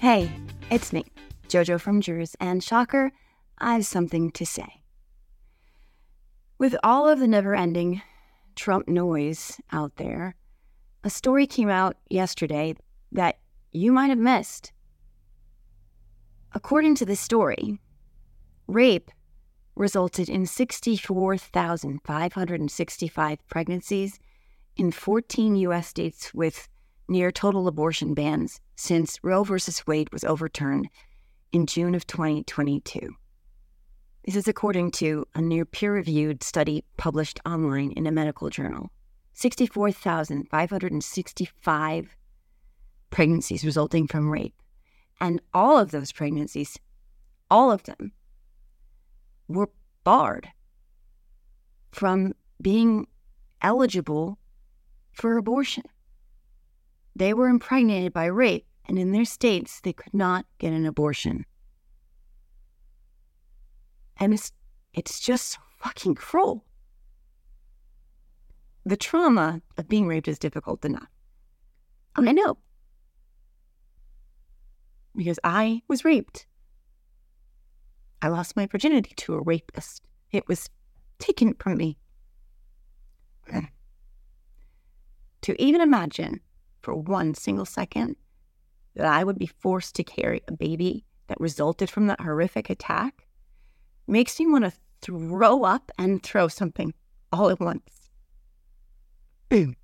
Hey, it's me, JoJo from Jerz, and shocker, I've something to say. With all of the never ending Trump noise out there, a story came out yesterday that you might have missed. According to this story, rape resulted in 64,565 pregnancies in 14 U.S. states with near total abortion bans since Roe v. Wade was overturned in June of 2022. This is according to a near peer reviewed study published online in a medical journal. 64,565 pregnancies resulting from rape. And all of those pregnancies, all of them, were barred from being eligible for abortion. They were impregnated by rape, and in their states, they could not get an abortion. And it's, it's just fucking cruel. The trauma of being raped is difficult enough. I know. Because I was raped. I lost my virginity to a rapist. It was taken from me. to even imagine for one single second that I would be forced to carry a baby that resulted from that horrific attack makes me want to throw up and throw something all at once. Boom.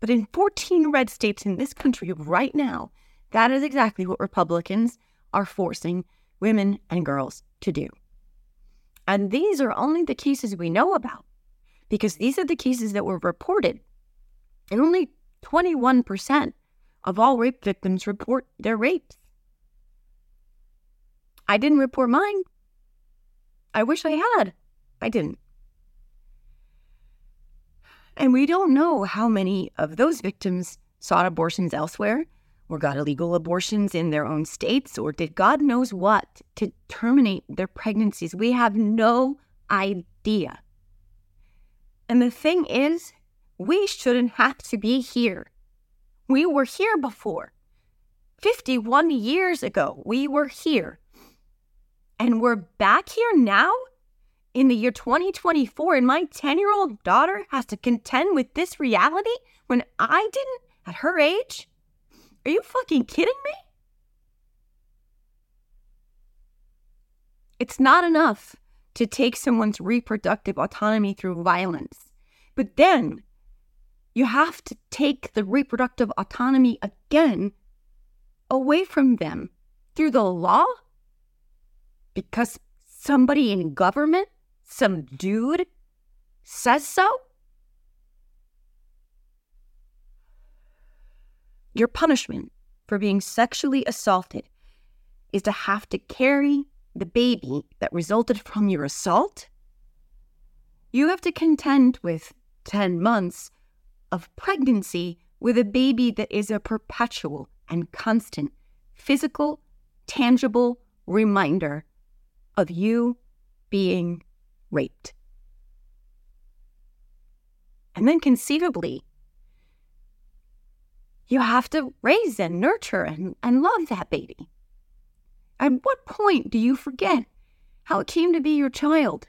But in 14 red states in this country right now, that is exactly what Republicans are forcing women and girls to do. And these are only the cases we know about because these are the cases that were reported. And only 21% of all rape victims report their rapes. I didn't report mine. I wish I had. I didn't. And we don't know how many of those victims sought abortions elsewhere or got illegal abortions in their own states or did God knows what to terminate their pregnancies. We have no idea. And the thing is, we shouldn't have to be here. We were here before. 51 years ago, we were here. And we're back here now in the year 2024, and my 10 year old daughter has to contend with this reality when I didn't at her age? Are you fucking kidding me? It's not enough to take someone's reproductive autonomy through violence. But then you have to take the reproductive autonomy again away from them through the law because somebody in government, some dude, says so? Your punishment for being sexually assaulted is to have to carry the baby that resulted from your assault? You have to contend with 10 months of pregnancy with a baby that is a perpetual and constant physical, tangible reminder of you being raped. And then conceivably, you have to raise and nurture and, and love that baby. At what point do you forget how it came to be your child?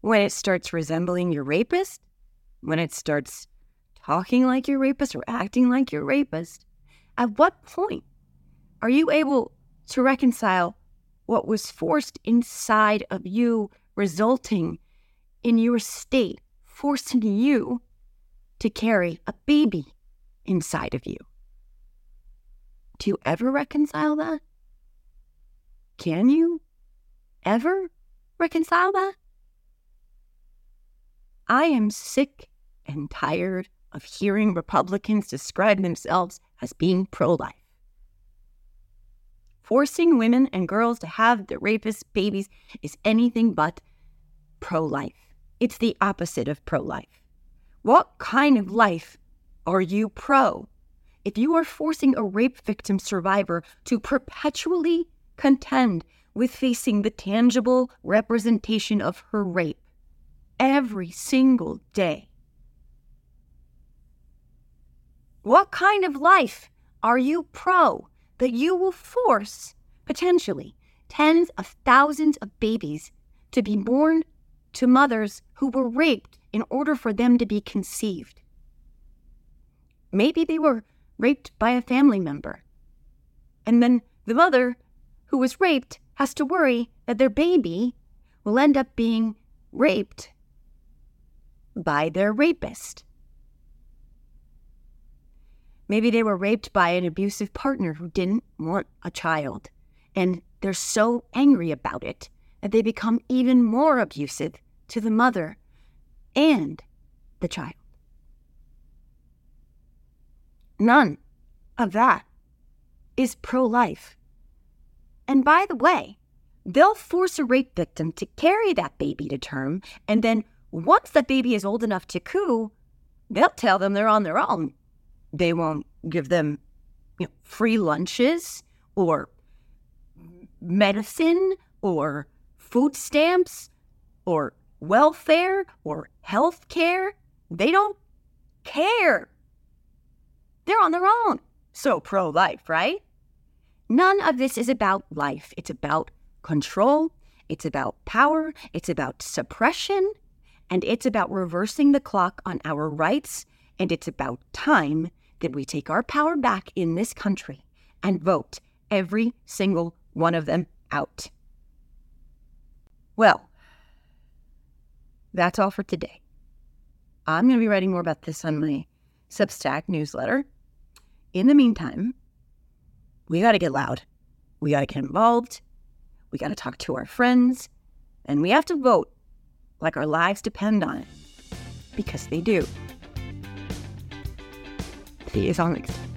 When it starts resembling your rapist? When it starts talking like your rapist or acting like your rapist, at what point are you able to reconcile what was forced inside of you, resulting in your state, forcing you to carry a baby inside of you? Do you ever reconcile that? Can you ever reconcile that? I am sick and tired of hearing Republicans describe themselves as being pro life. Forcing women and girls to have their rapist babies is anything but pro life. It's the opposite of pro life. What kind of life are you pro? If you are forcing a rape victim survivor to perpetually contend with facing the tangible representation of her rape, every single day. What kind of life Are you pro that you will force potentially tens of thousands of babies to be born to mothers who were raped in order for them to be conceived? Maybe they were raped by a family member. And then the mother who was raped has to worry that their baby will end up being raped by their rapist. Maybe they were raped by an abusive partner who didn't want a child, and they're so angry about it that they become even more abusive to the mother and the child. None of that is pro life. And by the way, they'll force a rape victim to carry that baby to term, and then once the baby is old enough to coo, they'll tell them they're on their own. They won't give them you know, free lunches or medicine or food stamps or welfare or health care. They don't care. They're on their own. So pro life, right? None of this is about life. It's about control, it's about power, it's about suppression, and it's about reversing the clock on our rights, and it's about time that we take our power back in this country and vote every single one of them out. Well, that's all for today. I'm going to be writing more about this on my Substack newsletter. In the meantime, we got to get loud. We got to get involved. We got to talk to our friends. And we have to vote like our lives depend on it. Because they do. See you all next.